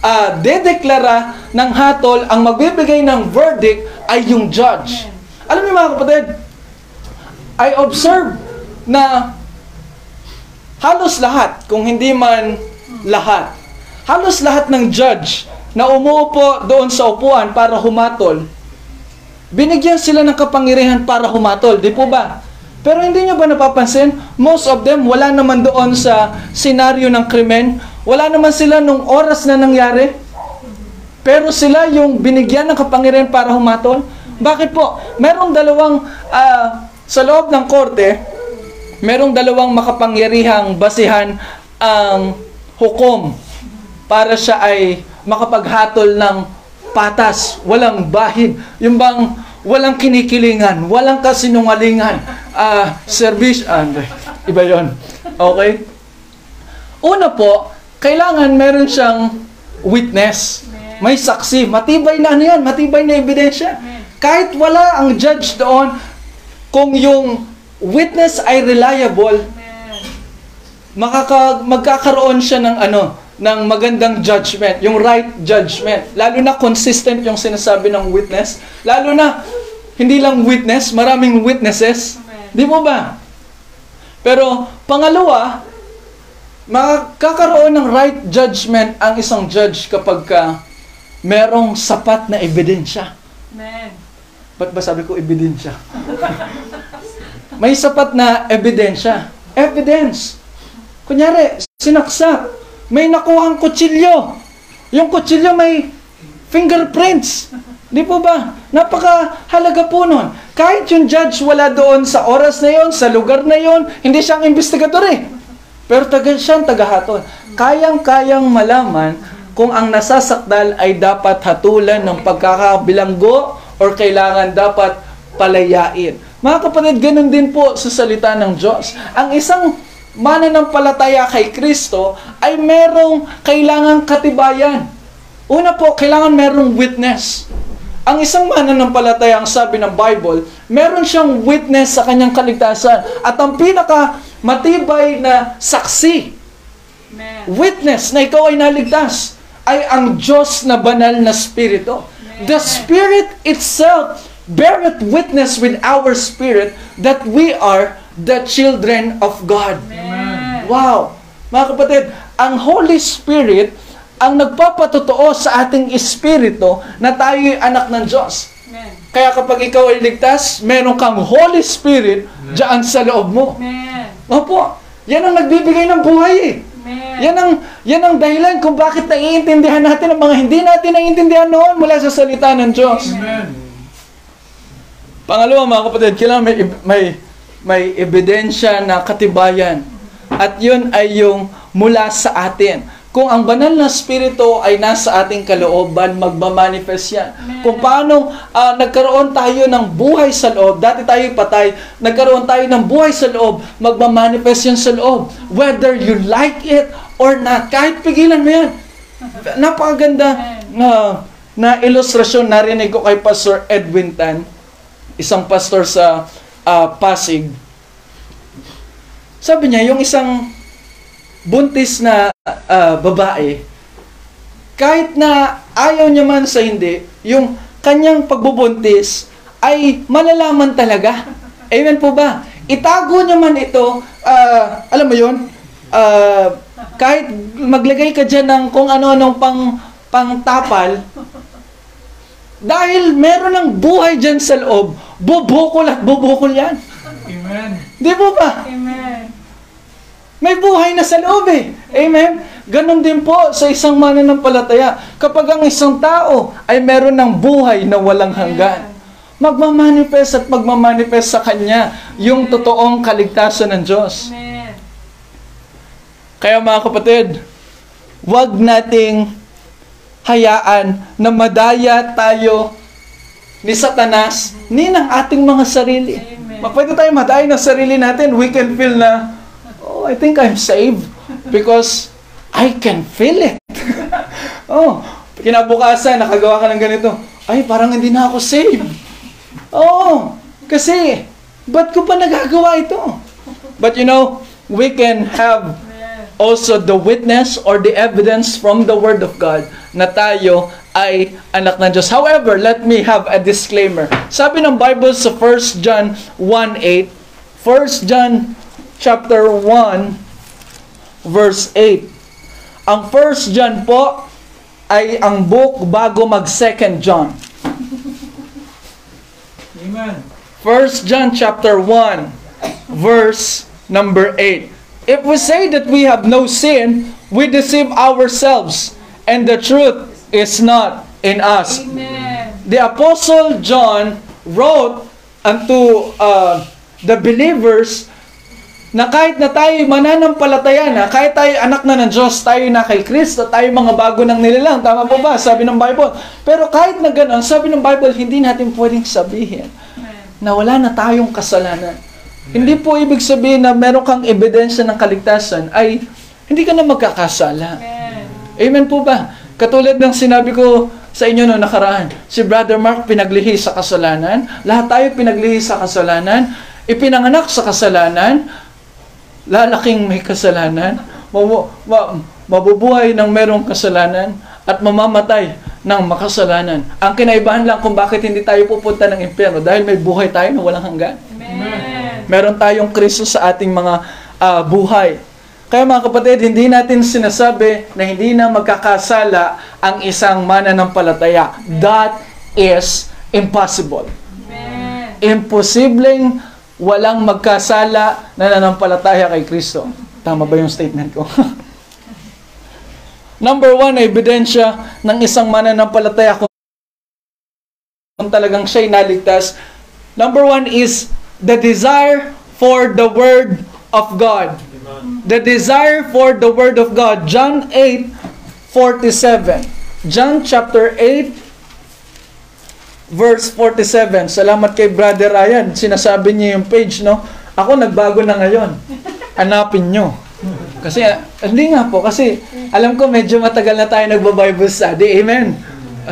ah, dedeklara ng hatol, ang magbibigay ng verdict ay yung judge. Alam niyo mga kapatid, I observe na halos lahat, kung hindi man lahat, halos lahat ng judge na umuupo doon sa upuan para humatol, binigyan sila ng kapangyarihan para humatol, di po ba? Pero hindi nyo ba napapansin, most of them wala naman doon sa senaryo ng krimen, wala naman sila nung oras na nangyari, pero sila yung binigyan ng kapangyarihan para humatol. Bakit po? Merong dalawang, ah, sa loob ng korte, merong dalawang makapangyarihang basihan ang hukom para siya ay makapaghatol ng patas, walang bahid, yung bang walang kinikilingan, walang kasinungalingan, ah, service, ah, hindi. iba yon Okay? Una po, kailangan meron siyang witness. May saksi. Matibay na ano yan, matibay na ebidensya. Kahit wala ang judge doon, kung yung witness ay reliable, makaka, magkakaroon siya ng ano, ng magandang judgment, yung right judgment. Lalo na consistent yung sinasabi ng witness. Lalo na, hindi lang witness, maraming witnesses. Di mo ba? Pero, pangalawa, makakaroon ng right judgment ang isang judge kapag ka merong sapat na ebidensya. Ba't ba sabi ko ebidensya? May sapat na ebidensya. Evidence. Kunyari, sinaksak. May nakuhang kutsilyo. Yung kutsilyo may fingerprints. Di po ba? Napakahalaga po nun. Kahit yung judge wala doon sa oras na yon, sa lugar na yon, hindi siyang investigador eh. Pero taga siyang tagahaton. Kayang-kayang malaman kung ang nasasakdal ay dapat hatulan ng pagkakabilanggo or kailangan dapat palayain. Mga kapatid, ganun din po sa salita ng Diyos. Ang isang mananampalataya kay Kristo ay merong kailangang katibayan. Una po, kailangan merong witness. ang isang mananampalataya, ang sabi ng Bible, meron siyang witness sa kanyang kaligtasan. At ang pinaka matibay na saksi, Amen. witness na ikaw ay naligtas, ay ang Diyos na banal na Spirito. The Spirit itself beareth witness with our spirit that we are the children of God. Amen. Wow! Mga kapatid, ang Holy Spirit ang nagpapatotoo sa ating espiritu na tayo'y anak ng Diyos. Amen. Kaya kapag ikaw ay ligtas, meron kang Holy Spirit dyan sa loob mo. Amen. Opo, yan ang nagbibigay ng buhay eh. Amen. Yan ang, yan ang dahilan kung bakit naiintindihan natin ang mga hindi natin naiintindihan noon mula sa salita ng Diyos. Pangalawa mga kapatid, kailangan may, may, may ebidensya na katibayan. At yun ay yung mula sa atin. Kung ang banal na spirito ay nasa ating kalooban, magmamanifest yan. Kung paano ah, nagkaroon tayo ng buhay sa loob, dati tayo patay, nagkaroon tayo ng buhay sa loob, magmamanifest yan sa loob. Whether you like it or not, kahit pigilan mo yan. Napakaganda na, na ilustrasyon narinig ko kay Pastor Edwin Tan, isang pastor sa ah, Pasig. Sabi niya, yung isang buntis na ah, babae, kahit na ayaw niya man sa hindi, yung kanyang pagbubuntis ay malalaman talaga. Amen po ba? Itago niya man ito, ah, alam mo yun, ah, kahit maglagay ka dyan ng kung ano-anong pang, pang tapal, dahil meron ng buhay dyan sa loob, bubukol at bubukol yan. Amen. Di po ba? Amen. May buhay na sa loob eh. Amen? Ganon din po sa isang mananampalataya. Kapag ang isang tao ay meron ng buhay na walang hanggan, magmamanifest at magmamanifest sa kanya yung totoong kaligtasan ng Diyos. Amen. Kaya mga kapatid, wag nating hayaan na madaya tayo ni Satanas ni ng ating mga sarili. Pwede tayo madaya ng sarili natin. We can feel na, oh, I think I'm saved because I can feel it. oh, kinabukasan, nakagawa ka ng ganito. Ay, parang hindi na ako saved. Oo, kasi, ba't ko pa nagagawa ito? But you know, we can have also the witness or the evidence from the Word of God na tayo ay anak ng Diyos. However, let me have a disclaimer. Sabi ng Bible sa 1 John 1.8, 1 John chapter 1 verse 8. Ang 1 John po ay ang book bago mag 2 John. Amen. 1 John chapter 1 verse number 8. If we say that we have no sin, we deceive ourselves and the truth is not in us. Amen. The apostle John wrote unto uh, the believers na kahit na tayo mananampalataya na, kahit tayo anak na ng Diyos, tayo na kay Kristo, tayo mga bago ng nilalang. Tama po ba? Sabi ng Bible. Pero kahit na gano'n, sabi ng Bible, hindi natin pwedeng sabihin na wala na tayong kasalanan. Hindi po ibig sabihin na meron kang ebidensya ng kaligtasan ay hindi ka na magkakasala. Amen. Amen po ba? Katulad ng sinabi ko sa inyo noong nakaraan, si Brother Mark pinaglihi sa kasalanan, lahat tayo pinaglihi sa kasalanan, ipinanganak sa kasalanan, lalaking may kasalanan, mabu- ma- mabubuhay ng merong kasalanan, at mamamatay ng makasalanan. Ang kinaibahan lang kung bakit hindi tayo pupunta ng impyerno dahil may buhay tayo na walang hanggan. Amen. Meron tayong Kristo sa ating mga ah, buhay. Kaya mga kapatid, hindi natin sinasabi na hindi na magkakasala ang isang mananampalataya. That is impossible. Amen. Imposibleng walang magkasala na nanampalataya kay Kristo. Tama ba yung statement ko? Number one, na ebidensya ng isang mananampalataya kung kung talagang siya'y naligtas. Number one is the desire for the Word of God. The desire for the Word of God. John 8, 47. John chapter 8, verse 47. Salamat kay Brother Ryan. Sinasabi niya yung page, no? Ako nagbago na ngayon. Hanapin nyo. Kasi, hindi nga po, kasi alam ko medyo matagal na tayo nagba-Bible study. Amen.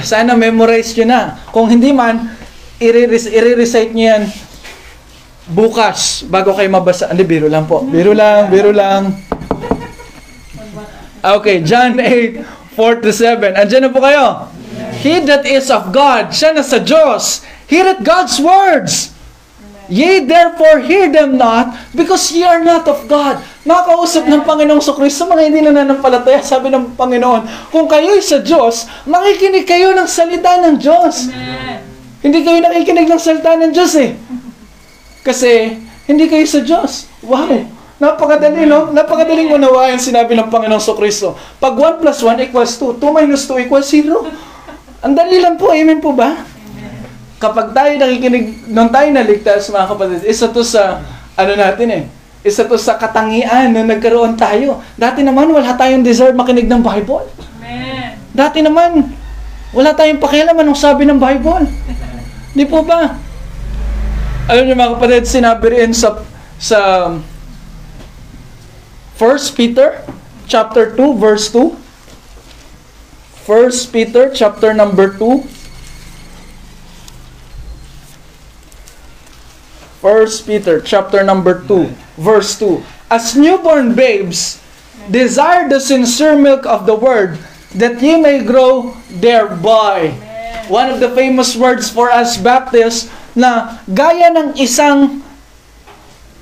Sana memorize nyo na. Kung hindi man, i-re- i-recite nyo yan bukas bago kayo mabasa. Hindi, biro lang po. Biro lang, biro lang. Okay, John 8, 4 to 7. Andiyan na po kayo. He that is of God, siya na sa Diyos, heareth God's words. Ye therefore hear them not, because ye are not of God. Makausap ng Panginoong Kristo sa mga hindi nananampalataya, sabi ng Panginoon, kung kayo'y sa Diyos, makikinig kayo ng salita ng Diyos. Hindi kayo nakikinig ng salita ng Diyos eh. Kasi, hindi kayo sa Diyos. Wow! Napakadali, no? Napakadaling unawain sinabi ng Panginoong Kristo. Pag 1 plus 1 equals 2, 2 minus 2 equals 0. Ang dali lang po, amen po ba? Kapag tayo nakikinig, nung tayo naligtas, mga kapatid, isa to sa, ano natin eh, isa to sa katangian na nagkaroon tayo. Dati naman, wala tayong deserve makinig ng Bible. Amen. Dati naman, wala tayong pakialam anong sabi ng Bible. Di po ba? Alam niyo mga kapatid, sinabi rin sa sa 1 Peter chapter 2 verse 2. 1 Peter chapter number 2 1 Peter chapter number 2 verse 2 As newborn babes desire the sincere milk of the word that ye may grow thereby. One of the famous words for us Baptists na gaya ng isang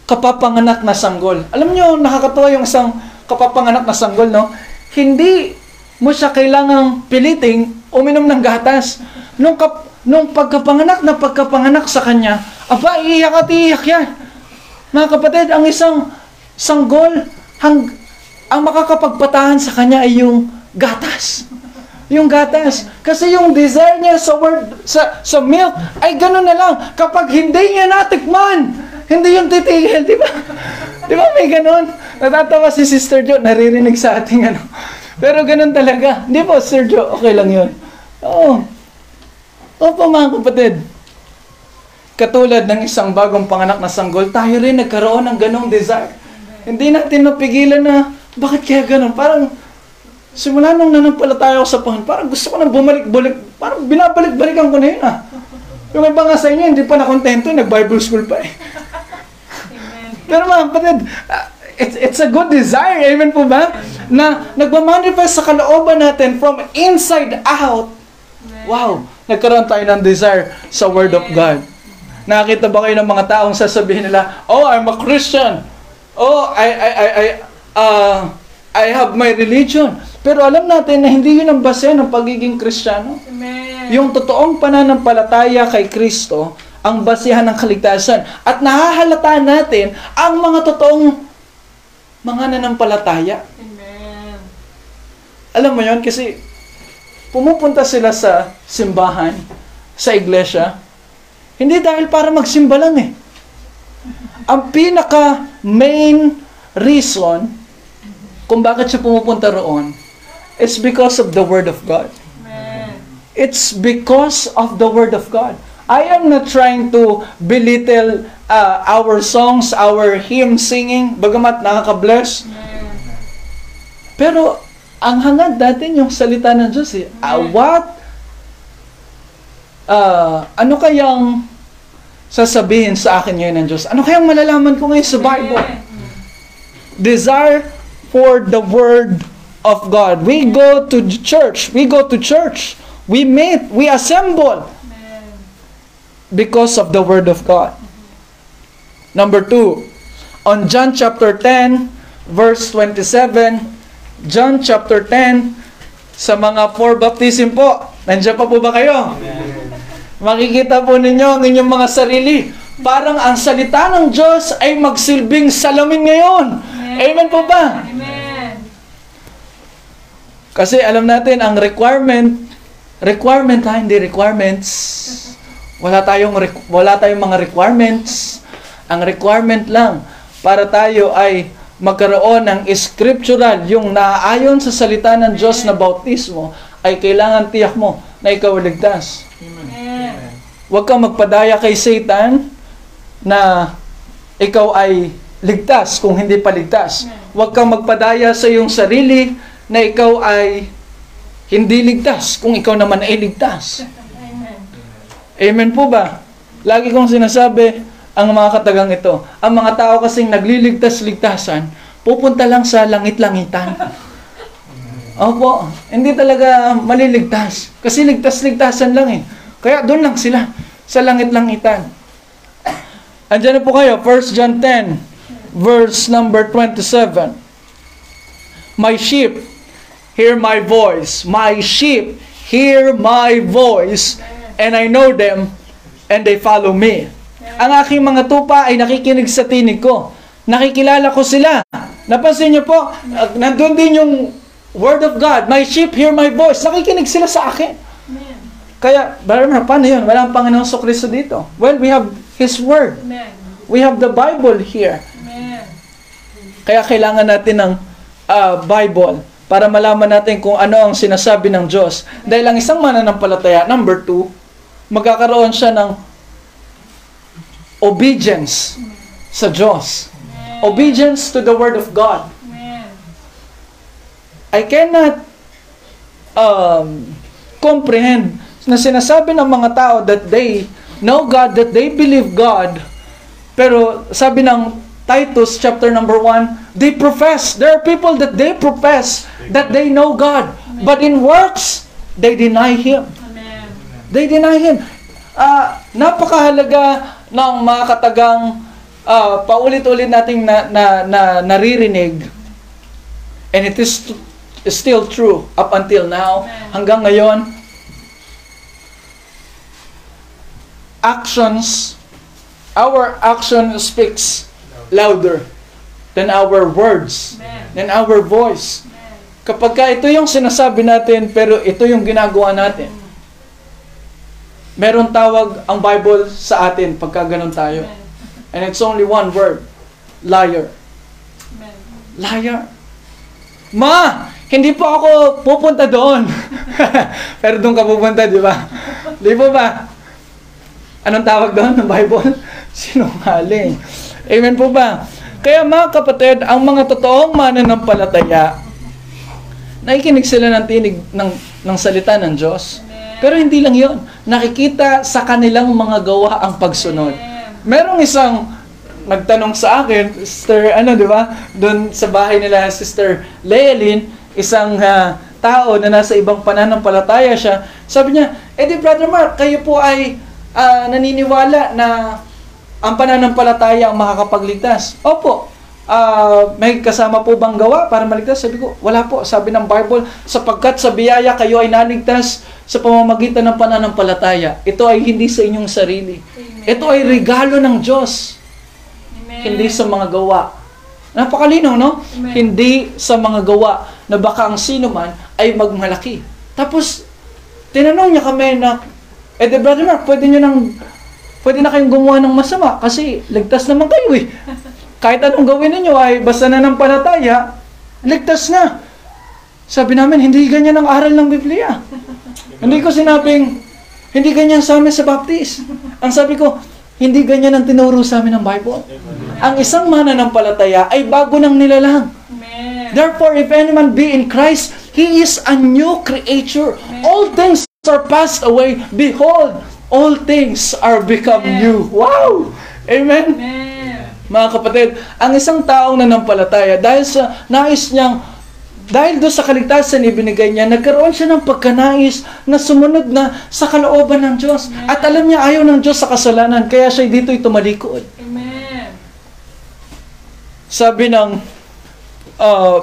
kapapanganak na sanggol. Alam niyo, nakakatuwa yung isang kapapanganak na sanggol, no? Hindi mo siya kailangang piliting uminom ng gatas. Nung, kap, nung pagkapanganak na pagkapanganak sa kanya, aba, iiyak at iiyak yan. Mga kapatid, ang isang sanggol, hang, ang makakapagpatahan sa kanya ay yung gatas. Yung gatas. Kasi yung desire niya sa word, sa, sa milk, ay gano'n na lang. Kapag hindi niya natikman, hindi yung titigil, di ba? Di ba may gano'n? Natatawa si Sister Jo, naririnig sa ating ano. Pero gano'n talaga. Di ba, Sir Jo? Okay lang yun. Oo. Opo, mga kapatid. Katulad ng isang bagong panganak na sanggol, tayo rin nagkaroon ng ganong desire. Hindi natin napigilan na, bakit kaya ganon? Parang, simula nung nanampalataya ako sa Panginoon, parang gusto ko nang bumalik-balik, parang binabalik-balikan ko na yun ah. Yung iba nga sa inyo, hindi pa nakontento, nag-Bible school pa eh. Pero mga kapatid, ah, it's, it's a good desire, amen po ba? Na nagmamanifest sa kalooban natin from inside out. Wow, nagkaroon tayo ng desire sa Word of God. Nakakita ba kayo ng mga taong sasabihin nila, Oh, I'm a Christian. Oh, I, I, I, I, uh, I have my religion. Pero alam natin na hindi yun ang base ng pagiging Kristiyano. Amen. Yung totoong pananampalataya kay Kristo ang basihan ng kaligtasan. At nahahalata natin ang mga totoong mga nanampalataya. Amen. Alam mo yon kasi pumupunta sila sa simbahan, sa iglesia, hindi dahil para magsimba lang eh. Ang pinaka main reason kung bakit siya pumupunta roon is because of the Word of God. Amen. It's because of the Word of God. I am not trying to belittle uh, our songs, our hymn singing, bagamat nakaka-bless. Pero, ang hangad natin yung salita ng Diyos eh. Ah, what? ah, ano kayang sasabihin sa akin ngayon ng Diyos? Ano kayang malalaman ko ngayon sa Bible? Desire for the Word of God. We go to church. We go to church. We meet. We assemble because of the Word of God. Number two, on John chapter 10, verse 27, John chapter 10, sa mga for baptism po, nandiyan pa po ba kayo? Makikita po ninyo ang inyong mga sarili. Parang ang salita ng Diyos ay magsilbing salamin ngayon. Amen po ba? Amen. Kasi alam natin ang requirement, requirement ha, hindi requirements. Wala tayong wala tayong mga requirements. Ang requirement lang para tayo ay magkaroon ng scriptural, yung naaayon sa salita ng Diyos na bautismo, ay kailangan tiyak mo na ikaw ay ligtas. Amen. Huwag kang magpadaya kay Satan na ikaw ay ligtas kung hindi pa ligtas. Huwag kang magpadaya sa iyong sarili na ikaw ay hindi ligtas kung ikaw naman ay ligtas. Amen po ba? Lagi kong sinasabi ang mga katagang ito, ang mga tao kasing nagliligtas-ligtasan, pupunta lang sa langit-langitan. Opo, hindi talaga maliligtas. Kasi ligtas-ligtasan lang eh. Kaya doon lang sila, sa langit-langitan. Andiyan na po kayo, 1 John 10, verse number 27. My sheep hear my voice. My sheep hear my voice, and I know them, and they follow me. Ang aking mga tupa ay nakikinig sa tinig ko. Nakikilala ko sila. Napansin niyo po, uh, nandun din yung Word of God. My sheep hear my voice. Nakikinig sila sa akin. Kaya, Brother paano yun? Walang Panginoong So Kristo dito. Well, we have His Word. Amen. We have the Bible here. Amen. Kaya kailangan natin ng ah, Bible para malaman natin kung ano ang sinasabi ng Diyos. Dahil ang isang mananampalataya, number two, magkakaroon siya ng obedience sa Diyos. Obedience to the Word of God. I cannot um, comprehend na sinasabi ng mga tao that they know God, that they believe God, pero sabi ng Titus chapter number 1, they profess, there are people that they profess that they know God, but in works, they deny Him. Amen. They deny Him. Ah, napakahalaga ng mga katagang ah, paulit-ulit nating na, na, na, naririnig. And it is still true up until now. Hanggang ngayon, actions, our action speaks louder than our words, than our voice. Kapag ka ito yung sinasabi natin, pero ito yung ginagawa natin, meron tawag ang Bible sa atin pagka ganun tayo. And it's only one word. Liar. Amen. Liar. Ma! Hindi po ako pupunta doon. Pero doon ka pupunta, di ba? Di po ba? Anong tawag doon ng Bible? Sinungaling. Amen po ba? Kaya mga kapatid, ang mga totoong mananampalataya, nakikinig sila ng tinig ng, ng salita ng Diyos. Pero hindi lang yon. Nakikita sa kanilang mga gawa ang pagsunod. Merong isang nagtanong sa akin, Sister, ano, di ba? Doon sa bahay nila, Sister Leilin, isang ah, tao na nasa ibang pananampalataya siya. Sabi niya, eh di Brother Mark, kayo po ay ah, naniniwala na ang pananampalataya ang makakapagligtas. Opo. Ah, may kasama po bang gawa para maligtas? Sabi ko, wala po. Sabi ng Bible, sapagkat sa biyaya kayo ay naligtas sa pamamagitan ng pananampalataya. Ito ay hindi sa inyong sarili. Ito ay regalo ng Diyos. Amen. Hindi sa mga gawa. Napakalinaw, no? Amen. Hindi sa mga gawa na baka ang sino man ay magmalaki. Tapos, tinanong niya kami na, eh, brother Mark, pwede niyo nang, pwede na kayong gumawa ng masama kasi ligtas naman kayo eh. Kahit anong gawin ninyo ay basta na ng panataya, ligtas na. Sabi namin, hindi ganyan ang aral ng Biblia. hindi ko sinabing, hindi ganyan sa amin sa baptist. Ang sabi ko, hindi ganyan ang tinuro sa amin ng Bible. Ang isang mananampalataya ay bago ng nilalang. Amen. Therefore, if anyone be in Christ, he is a new creature. All things are passed away. Behold, all things are become new. Wow! Amen? Amen. Mga kapatid, ang isang taong nanampalataya, dahil sa nais niyang, dahil doon sa kaligtasan ibinigay niya, nagkaroon siya ng pagkanais na sumunod na sa kalooban ng Diyos. At alam niya ayaw ng Diyos sa kasalanan, kaya siya dito'y tumalikod. Amen. Sabi ng uh,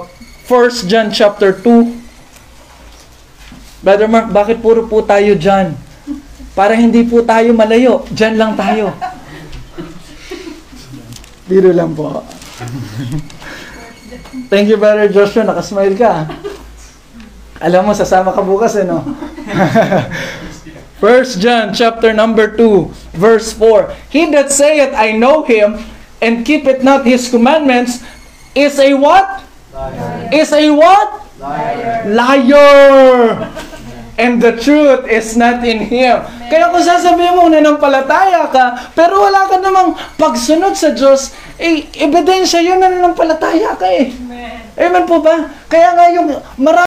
1 John chapter 2, Brother Mark, bakit puro po tayo dyan? Para hindi po tayo malayo, dyan lang tayo. Biro lang po. Thank you, Brother Joshua. Nakasmile ka. Alam mo, sasama ka bukas eh, no? 1 John chapter number 2, verse 4. He that saith, I know him, and keepeth not his commandments, is a what? Is a what? Liar. And the truth is not in him. Kaya kung sasabihin mo nanampalataya ka, pero wala ka namang pagsunod sa Diyos, eh, ebidensya yun na nanampalataya ka eh. Amen. Amen po ba? Kaya nga yung marami